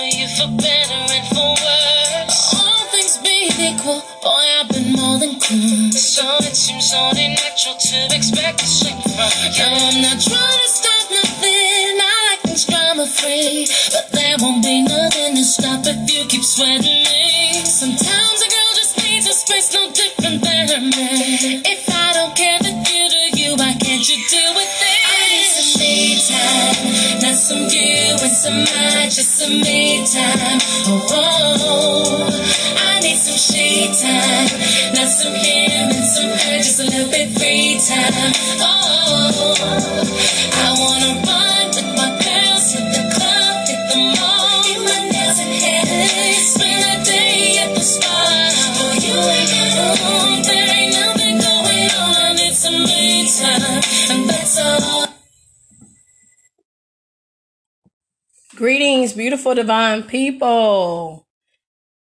for you for better and for worse. All things being equal, So it seems only natural to expect same from you. I'm not trying to stop nothing, I like things drama free. But there won't be nothing to stop if you keep sweating me. Sometimes a girl just needs a space no different than a man. If I don't care that you do you, why can't you deal with it? I need some me time, not some you and some I, just some me time. Oh, oh, oh. I need some she time, not some him Greetings, beautiful divine people.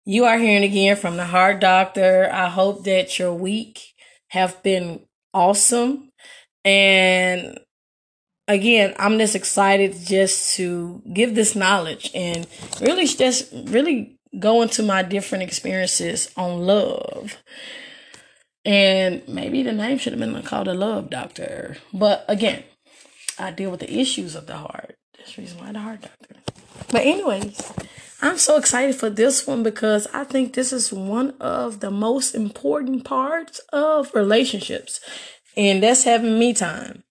You are hearing again from the Heart Doctor. I hope that your week have been awesome. And again, I'm just excited just to give this knowledge and really just really go into my different experiences on love. And maybe the name should have been called a love doctor. But again, I deal with the issues of the heart. That's the reason why the heart doctor. But anyways, I'm so excited for this one because I think this is one of the most important parts of relationships. And that's having me time.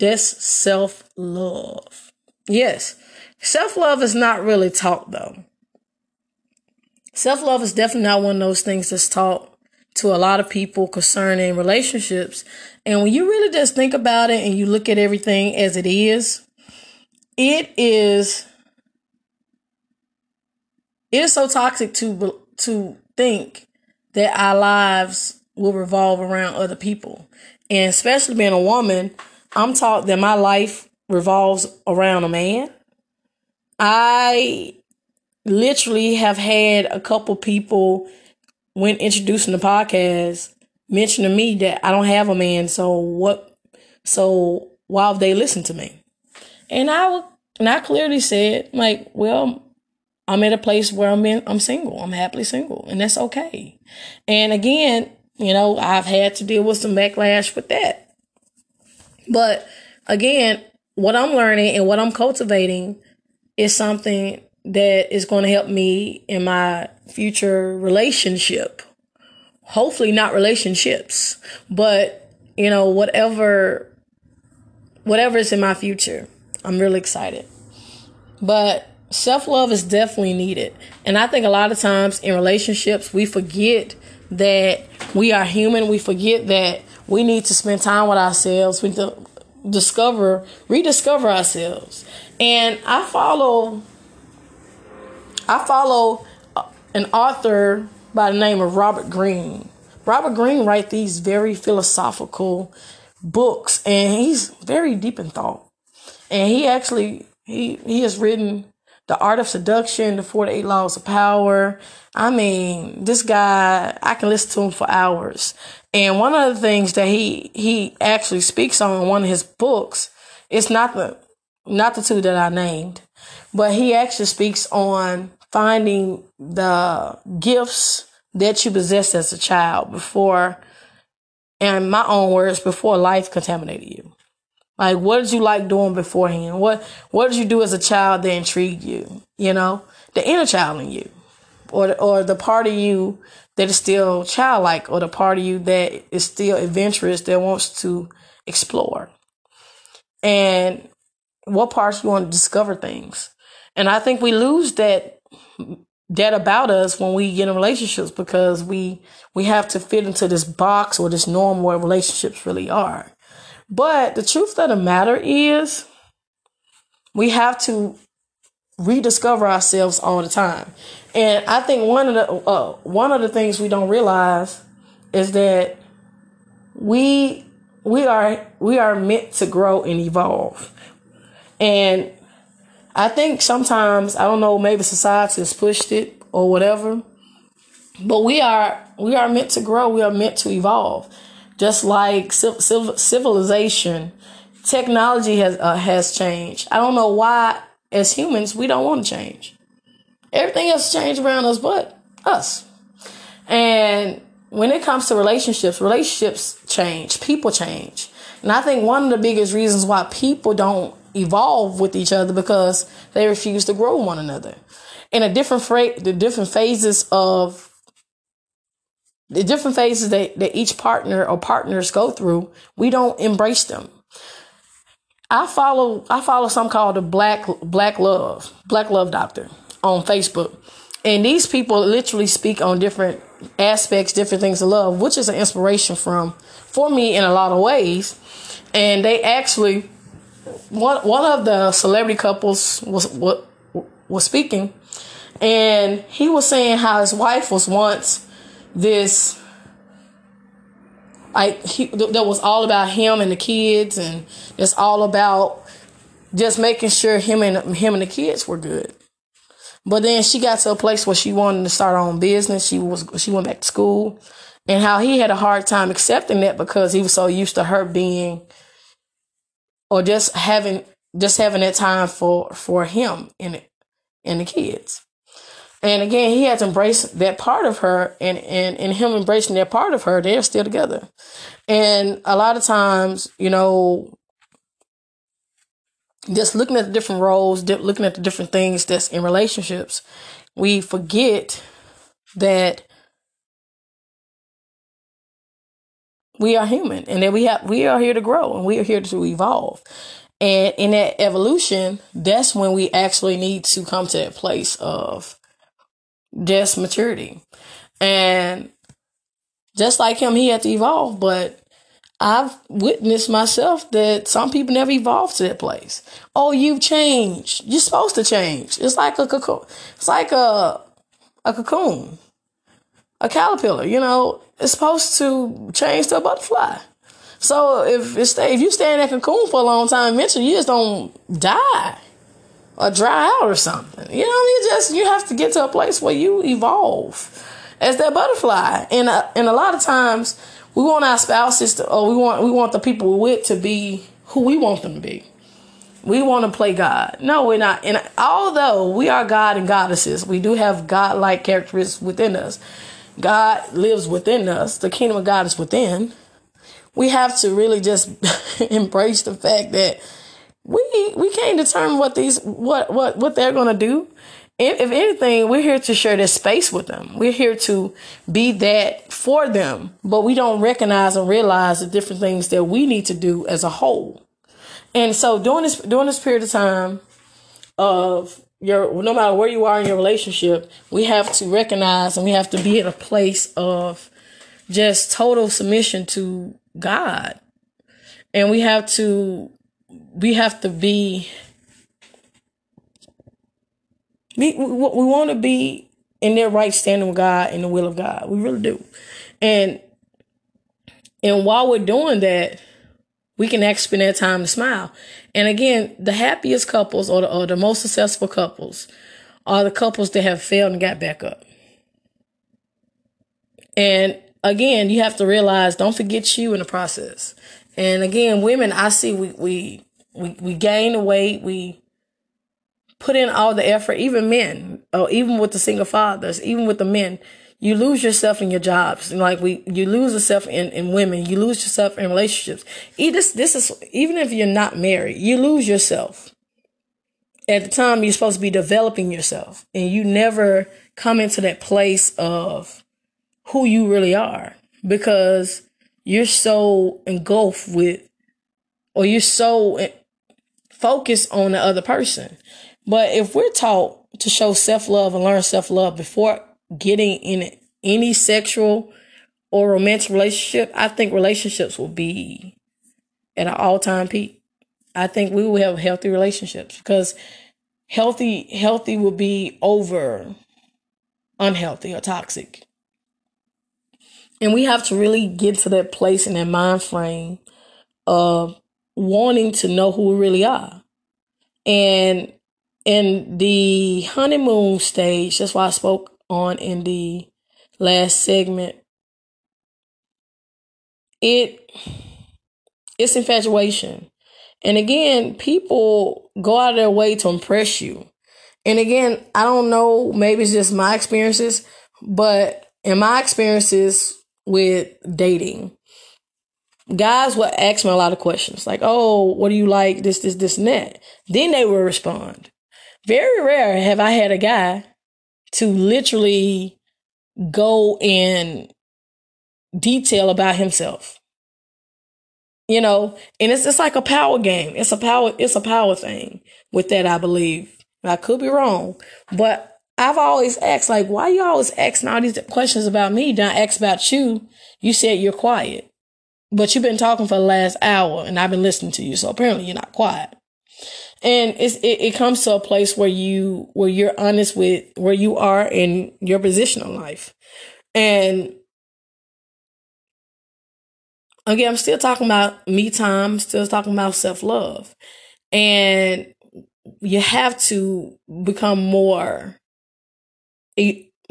That's self love. Yes. Self love is not really taught though. Self love is definitely not one of those things that's taught to a lot of people concerning relationships. And when you really just think about it and you look at everything as it is, it is it is so toxic to to think that our lives will revolve around other people. And especially being a woman, I'm taught that my life revolves around a man. I literally have had a couple people when introducing the podcast mention to me that I don't have a man, so what so why would they listen to me? And I and I clearly said, like, well, I'm at a place where I'm in, I'm single. I'm happily single, and that's okay. And again, you know, I've had to deal with some backlash with that. But again, what I'm learning and what I'm cultivating is something that is going to help me in my future relationship. Hopefully not relationships, but you know, whatever whatever is in my future. I'm really excited. But self love is definitely needed. And I think a lot of times in relationships, we forget that we are human. We forget that we need to spend time with ourselves. We need to discover, rediscover ourselves. And I follow, I follow uh, an author by the name of Robert Greene. Robert Greene writes these very philosophical books, and he's very deep in thought. And he actually he he has written the Art of Seduction, The 48 Laws of Power. I mean, this guy, I can listen to him for hours. And one of the things that he he actually speaks on in one of his books, it's not the not the two that I named, but he actually speaks on finding the gifts that you possessed as a child before, and my own words, before life contaminated you. Like, what did you like doing beforehand? What What did you do as a child that intrigued you? You know, the inner child in you, or or the part of you that is still childlike, or the part of you that is still adventurous that wants to explore. And what parts you want to discover things. And I think we lose that that about us when we get in relationships because we we have to fit into this box or this norm where relationships really are. But the truth of the matter is, we have to rediscover ourselves all the time. And I think one of the uh, one of the things we don't realize is that we we are we are meant to grow and evolve. And I think sometimes I don't know maybe society has pushed it or whatever, but we are we are meant to grow. We are meant to evolve, just like civilization. Technology has uh, has changed. I don't know why, as humans, we don't want to change. Everything else changed around us, but us. And when it comes to relationships, relationships change, people change. And I think one of the biggest reasons why people don't evolve with each other because they refuse to grow one another. In a different fra- the different phases of the different phases that, that each partner or partners go through, we don't embrace them. I follow I follow something called the Black Black Love, Black Love Doctor on Facebook. And these people literally speak on different aspects, different things of love, which is an inspiration from for me in a lot of ways. And they actually one one of the celebrity couples was what was speaking, and he was saying how his wife was once this like he that was all about him and the kids, and it's all about just making sure him and him and the kids were good. But then she got to a place where she wanted to start her own business. She was she went back to school, and how he had a hard time accepting that because he was so used to her being, or just having just having that time for for him and and the kids. And again, he had to embrace that part of her, and and and him embracing that part of her. They're still together, and a lot of times, you know, just looking at the different roles, looking at the different things that's in relationships, we forget that we are human and that we have we are here to grow and we are here to evolve. And in that evolution, that's when we actually need to come to that place of just maturity. And just like him, he had to evolve, but I've witnessed myself that some people never evolve to that place. Oh, you've changed. You're supposed to change. It's like a cocoon. It's like a a cocoon, a caterpillar. You know, it's supposed to change to a butterfly. So if it's if you stay in that cocoon for a long time, eventually you just don't die or dry out or something. You know, you just you have to get to a place where you evolve as that butterfly. And uh, and a lot of times we want our spouses to, or we want we want the people we're with to be who we want them to be. We want to play God. No, we're not. And although we are God and goddesses, we do have God-like characteristics within us. God lives within us. The kingdom of God is within. We have to really just embrace the fact that we we can't determine what these what what what they're to do if anything, we're here to share this space with them. We're here to be that for them, but we don't recognize and realize the different things that we need to do as a whole. And so during this during this period of time of your no matter where you are in your relationship, we have to recognize and we have to be in a place of just total submission to God. And we have to we have to be we, we, want to be in their right standing with God and the will of God. We really do. And and while we're doing that, we can actually spend that time to smile. And again, the happiest couples or the, or the most successful couples are the couples that have failed and got back up. And again, you have to realize, don't forget you in the process. And again, women, I see we we we, we gain the weight, we put in all the effort, even men, or even with the single fathers, even with the men, you lose yourself in your jobs. And like we, you lose yourself in, in women, you lose yourself in relationships. This, this is, even if you're not married, you lose yourself. At the time, you're supposed to be developing yourself and you never come into that place of who you really are because you're so engulfed with, or you're so focused on the other person. But if we're taught to show self love and learn self love before getting in any sexual or romantic relationship, I think relationships will be at an all time peak. I think we will have healthy relationships because healthy healthy will be over unhealthy or toxic. And we have to really get to that place in that mind frame of wanting to know who we really are. And in the honeymoon stage, that's why I spoke on in the last segment. It it's infatuation. And again, people go out of their way to impress you. And again, I don't know, maybe it's just my experiences, but in my experiences with dating, guys will ask me a lot of questions like, oh, what do you like? This, this, this, and that. Then they will respond. Very rare have I had a guy to literally go in detail about himself. You know, and it's it's like a power game. It's a power it's a power thing with that, I believe. I could be wrong. But I've always asked, like, why you always asking all these questions about me? Don't ask about you. You said you're quiet. But you've been talking for the last hour and I've been listening to you. So apparently you're not quiet. And it's, it, it comes to a place where you, where you're honest with where you are in your position in life. And again, I'm still talking about me time, still talking about self love. And you have to become more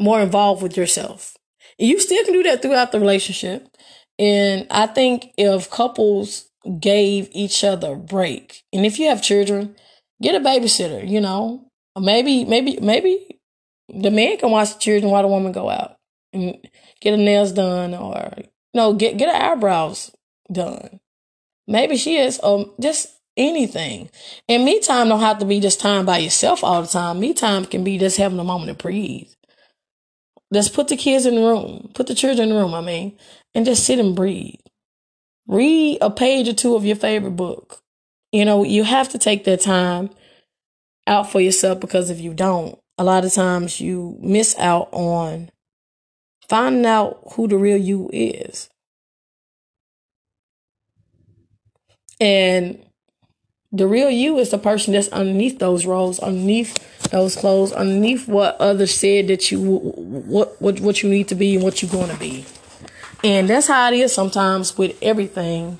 more involved with yourself. You still can do that throughout the relationship. And I think if couples gave each other a break, and if you have children, get a babysitter, you know. Maybe maybe maybe the man can watch the children while the woman go out and get her nails done or no, get get her eyebrows done. Maybe she is um just anything. And me time don't have to be just time by yourself all the time. Me time can be just having a moment to breathe. Just put the kids in the room, put the children in the room, I mean, and just sit and breathe. Read a page or two of your favorite book. You know, you have to take that time out for yourself because if you don't, a lot of times you miss out on finding out who the real you is. And the real you is the person that's underneath those roles, underneath those clothes, underneath what others said that you what what what you need to be and what you're going to be. And that's how it is sometimes with everything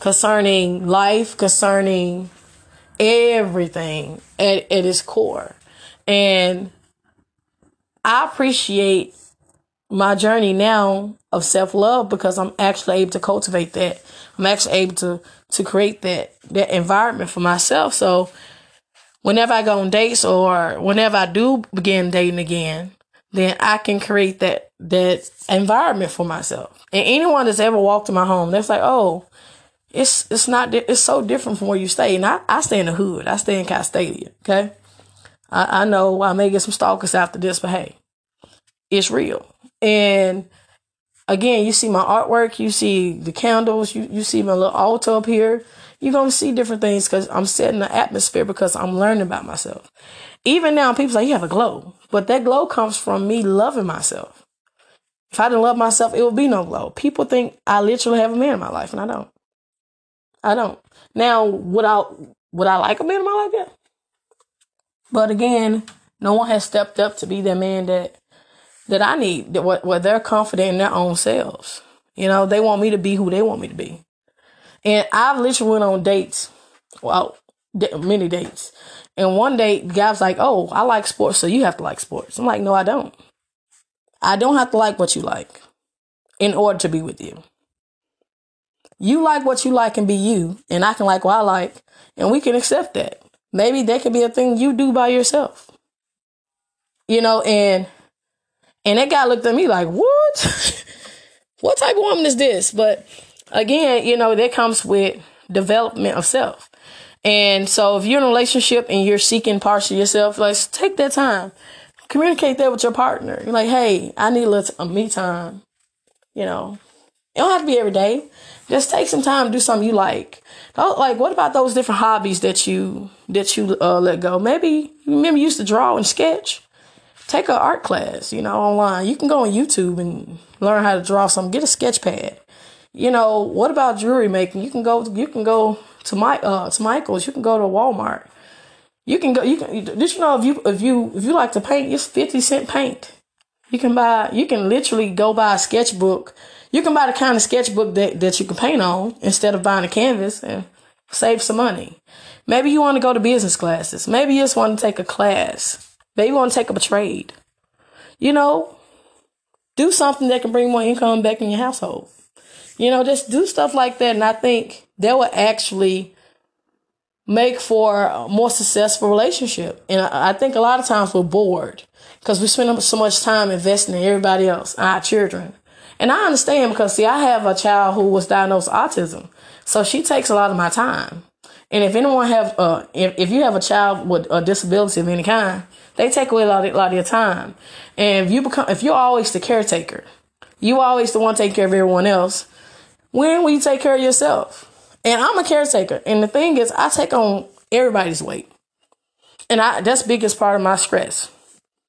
concerning life, concerning everything at, at its core. And I appreciate my journey now of self love because I'm actually able to cultivate that. I'm actually able to to create that that environment for myself. So whenever I go on dates or whenever I do begin dating again, then I can create that that environment for myself. And anyone that's ever walked in my home, that's like, oh, it's it's not it's so different from where you stay. And I, I stay in the hood. I stay in Castalia. Okay. I, I know I may get some stalkers after this, but hey, it's real. And again, you see my artwork, you see the candles, you, you see my little altar up here. You're going to see different things because I'm setting the atmosphere because I'm learning about myself. Even now, people say, you have a glow, but that glow comes from me loving myself. If I didn't love myself, it would be no glow. People think I literally have a man in my life, and I don't. I don't. Now, would I, would I like a man in my life? Yeah. But again, no one has stepped up to be that man that that I need, that what where they're confident in their own selves. You know, they want me to be who they want me to be. And I've literally went on dates, well, many dates. And one date, the was like, "Oh, I like sports, so you have to like sports." I'm like, "No, I don't. I don't have to like what you like in order to be with you. You like what you like and be you, and I can like what I like, and we can accept that. Maybe that could be a thing you do by yourself. You know, and and that guy looked at me like, what? what type of woman is this? But again, you know, that comes with development of self. And so if you're in a relationship and you're seeking parts of yourself, like take that time. Communicate that with your partner. You're like, hey, I need a little uh, me time. You know, it don't have to be every day. Just take some time to do something you like. Like, what about those different hobbies that you that you uh, let go? Maybe you remember you used to draw and sketch take an art class, you know, online. You can go on YouTube and learn how to draw something. Get a sketch pad. You know, what about jewelry making? You can go you can go to my uh to Michael's, you can go to Walmart. You can go you can did you know if you if you if you like to paint, it's 50 cent paint. You can buy you can literally go buy a sketchbook. You can buy the kind of sketchbook that, that you can paint on instead of buying a canvas and save some money. Maybe you want to go to business classes. Maybe you just want to take a class. Maybe you want to take up a trade. You know, do something that can bring more income back in your household. You know, just do stuff like that. And I think that will actually make for a more successful relationship. And I think a lot of times we're bored because we spend so much time investing in everybody else, our children. And I understand because see, I have a child who was diagnosed with autism, so she takes a lot of my time. And if anyone have, uh, if, if you have a child with a disability of any kind, they take away a lot, of, a lot of your time. And if you become, if you're always the caretaker, you always the one taking care of everyone else. When will you take care of yourself? And I'm a caretaker. And the thing is, I take on everybody's weight. And I, that's biggest part of my stress.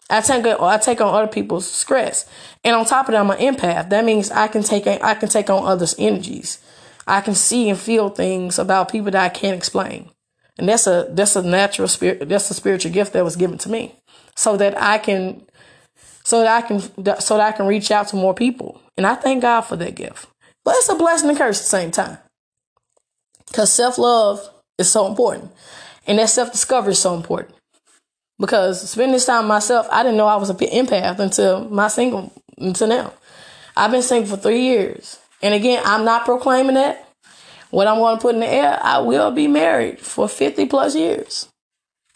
I take I take on other people's stress, and on top of that, I'm an empath. That means I can take I can take on others' energies. I can see and feel things about people that I can't explain, and that's a that's a natural spirit. That's a spiritual gift that was given to me, so that I can, so that I can, so that I can reach out to more people. And I thank God for that gift. But it's a blessing and curse at the same time, because self love is so important, and that self discovery is so important. Because spending this time myself, I didn't know I was an empath until my single until now. I've been single for three years. And again, I'm not proclaiming that. What I'm going to put in the air, I will be married for 50 plus years.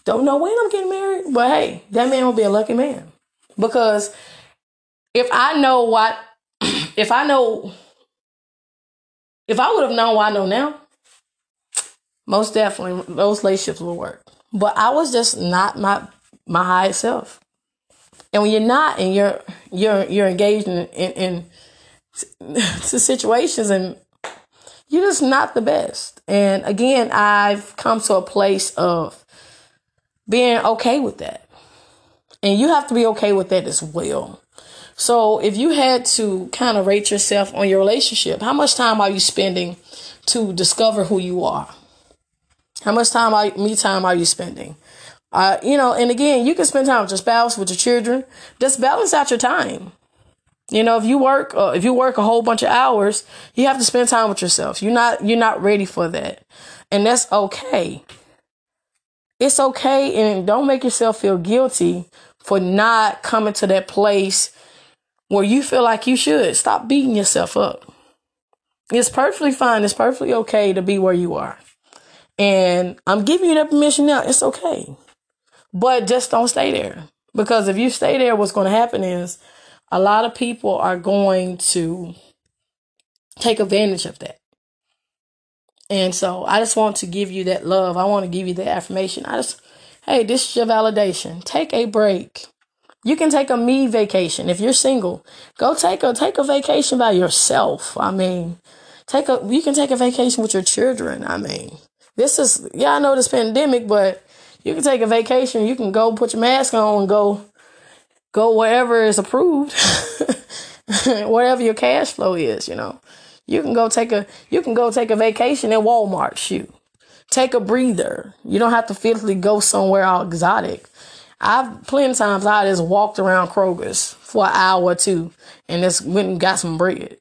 Don't know when I'm getting married, but hey, that man will be a lucky man. Because if I know what, if I know, if I would have known what I know now, most definitely those relationships will work. But I was just not my my high self. And when you're not, and you're you're you're engaged in in, in to situations, and you're just not the best. And again, I've come to a place of being okay with that, and you have to be okay with that as well. So, if you had to kind of rate yourself on your relationship, how much time are you spending to discover who you are? How much time are me time are you spending? Uh, you know, and again, you can spend time with your spouse, with your children. Just balance out your time. You know, if you work, uh, if you work a whole bunch of hours, you have to spend time with yourself. You're not, you're not ready for that, and that's okay. It's okay, and don't make yourself feel guilty for not coming to that place where you feel like you should. Stop beating yourself up. It's perfectly fine. It's perfectly okay to be where you are. And I'm giving you that permission now. It's okay. But just don't stay there. Because if you stay there, what's going to happen is a lot of people are going to take advantage of that. And so I just want to give you that love. I want to give you that affirmation. I just, hey, this is your validation. Take a break. You can take a me vacation. If you're single, go take a take a vacation by yourself. I mean, take a you can take a vacation with your children. I mean, this is yeah, I know this pandemic, but you can take a vacation. You can go put your mask on and go go wherever is approved. whatever your cash flow is, you know. You can go take a you can go take a vacation at Walmart, shoot. Take a breather. You don't have to physically go somewhere all exotic. I've plenty times I just walked around Kroger's for an hour or two and just went and got some bread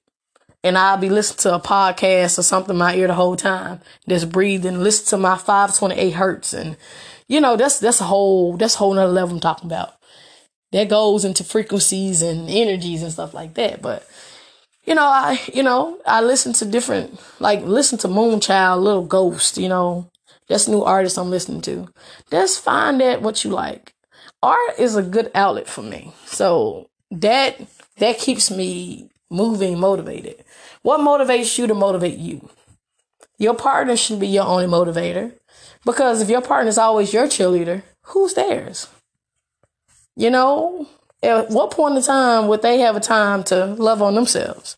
and I'll be listening to a podcast or something in my ear the whole time, just breathing, listen to my 528 hertz. And, you know, that's, that's a whole, that's a whole nother level I'm talking about. That goes into frequencies and energies and stuff like that. But, you know, I, you know, I listen to different, like listen to Moonchild, Little Ghost, you know, that's new artist I'm listening to. Just find that what you like. Art is a good outlet for me. So that, that keeps me moving, motivated. What motivates you to motivate you? Your partner should be your only motivator. Because if your partner is always your cheerleader, who's theirs? You know, at what point in time would they have a time to love on themselves?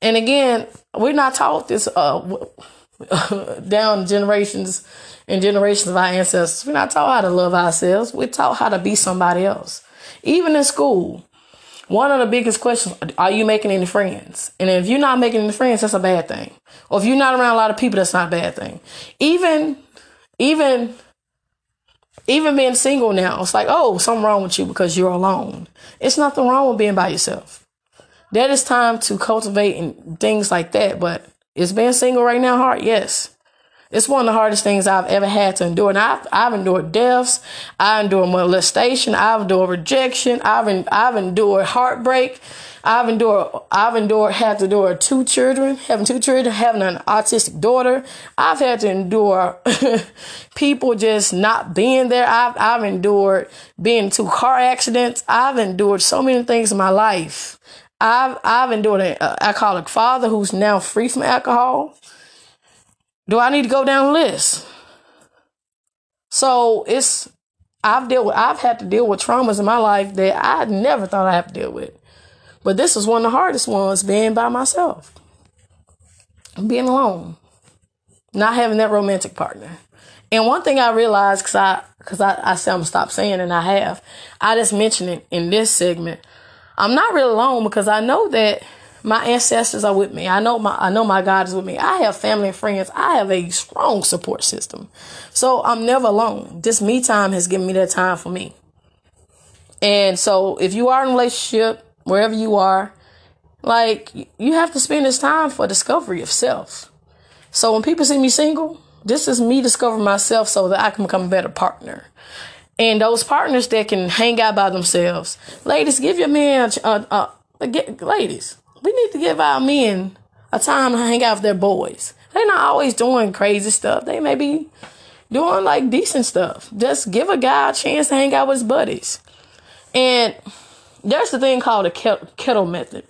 And again, we're not taught this uh, down generations and generations of our ancestors. We're not taught how to love ourselves. We're taught how to be somebody else. Even in school, one of the biggest questions are you making any friends? And if you're not making any friends, that's a bad thing. Or if you're not around a lot of people, that's not a bad thing. Even, even, even being single now, it's like, oh, something wrong with you because you're alone. It's nothing wrong with being by yourself. that is time to cultivate and things like that. But is being single right now hard? Yes. It's one of the hardest things I've ever had to endure. And I've, I've endured deaths. I endured molestation. I've endured rejection. I've, I've endured heartbreak. I've endured, I've endured, had to endure two children, having two children, having an autistic daughter. I've had to endure people just not being there. I've, I've endured being in two car accidents. I've endured so many things in my life. I've, I've endured an alcoholic father who's now free from alcohol. Do I need to go down the list? So it's, I've dealt with, I've had to deal with traumas in my life that I never thought I'd have to deal with. But this was one of the hardest ones being by myself, being alone, not having that romantic partner. And one thing I realized, cause I, cause I, I said I'm gonna stop saying, and I have, I just mentioned it in this segment. I'm not really alone because I know that my ancestors are with me. I know my, I know my God is with me. I have family and friends. I have a strong support system. So I'm never alone. This me time has given me that time for me. And so if you are in a relationship, wherever you are, like you have to spend this time for discovery of self. So when people see me single, this is me discovering myself so that I can become a better partner. And those partners that can hang out by themselves, ladies, give your man, uh, uh, get, ladies, we need to give our men a time to hang out with their boys. They're not always doing crazy stuff. They may be doing like decent stuff. Just give a guy a chance to hang out with his buddies. And there's the thing called a kettle method.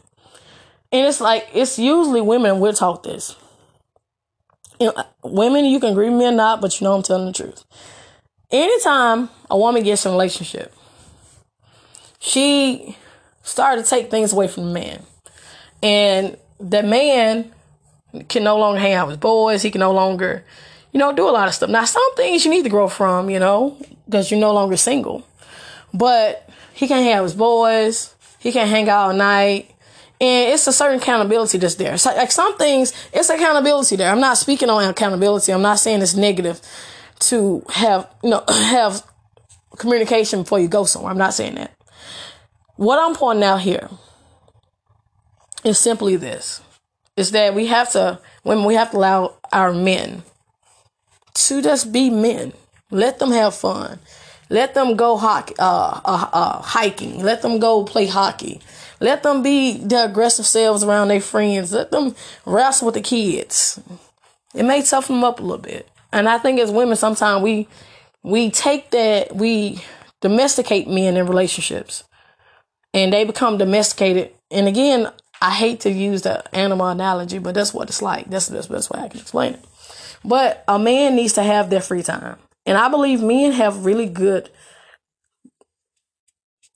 And it's like, it's usually women will talk this. You know, women, you can agree with me or not, but you know I'm telling the truth. Anytime a woman gets in a relationship, she started to take things away from the man. And the man can no longer hang out with boys. He can no longer, you know, do a lot of stuff. Now, some things you need to grow from, you know, because you're no longer single. But he can't hang out with boys. He can't hang out all night. And it's a certain accountability that's there. Like some things, it's accountability there. I'm not speaking on accountability. I'm not saying it's negative to have, you know, have communication before you go somewhere. I'm not saying that. What I'm pointing out here is simply this. Is that we have to, when we have to allow our men to just be men. Let them have fun. Let them go hockey, uh, uh, uh, hiking. Let them go play hockey. Let them be their aggressive selves around their friends. Let them wrestle with the kids. It may toughen them up a little bit. And I think as women, sometimes we we take that we domesticate men in relationships, and they become domesticated. And again, I hate to use the animal analogy, but that's what it's like. That's the best way I can explain it. But a man needs to have their free time. And I believe men have really good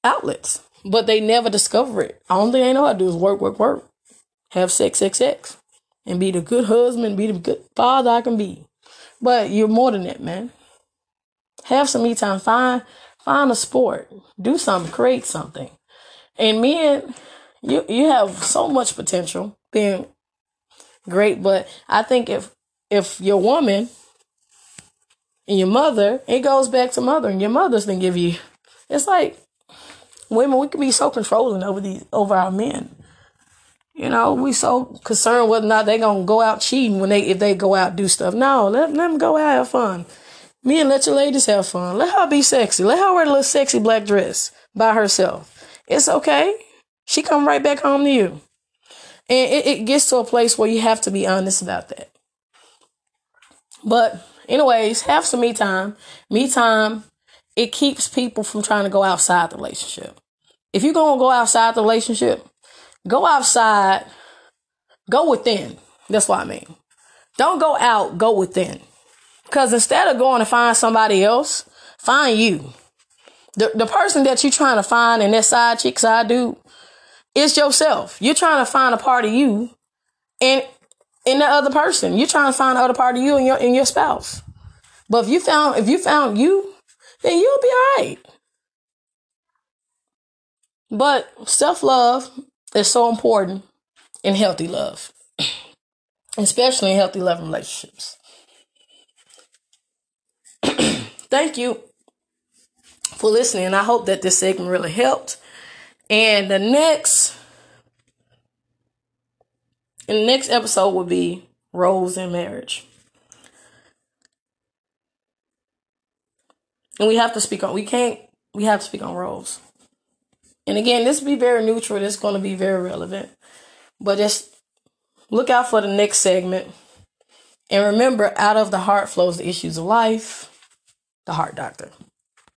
outlets, but they never discover it. All they know how to do is work, work, work. Have sex, sex, sex. And be the good husband, be the good father I can be. But you're more than that, man. Have some me time. Find find a sport. Do something. Create something. And men, you you have so much potential being great, but I think if if your woman and your mother, it goes back to mother, and your mother's gonna give you. It's like women, we can be so controlling over these over our men. You know, we so concerned whether or not they gonna go out cheating when they if they go out do stuff. No, let, let them go out have fun. Me and let your ladies have fun. Let her be sexy. Let her wear a little sexy black dress by herself. It's okay. She come right back home to you. And it, it gets to a place where you have to be honest about that. But anyways, have some me time. Me time, it keeps people from trying to go outside the relationship. If you're gonna go outside the relationship, go outside, go within. That's what I mean. Don't go out, go within. Because instead of going to find somebody else, find you. The, the person that you're trying to find in that side chick, side dude, is yourself. You're trying to find a part of you and in the other person. You're trying to find the other part of you and your in your spouse. But if you found if you found you, then you'll be all right. But self love is so important in healthy love, especially in healthy love relationships. Thank you for listening. I hope that this segment really helped. And the next And the next episode will be roles in marriage. And we have to speak on we can't we have to speak on roles. And again, this will be very neutral. This is going to be very relevant. But just look out for the next segment. And remember, out of the heart flows the issues of life. The Heart Doctor.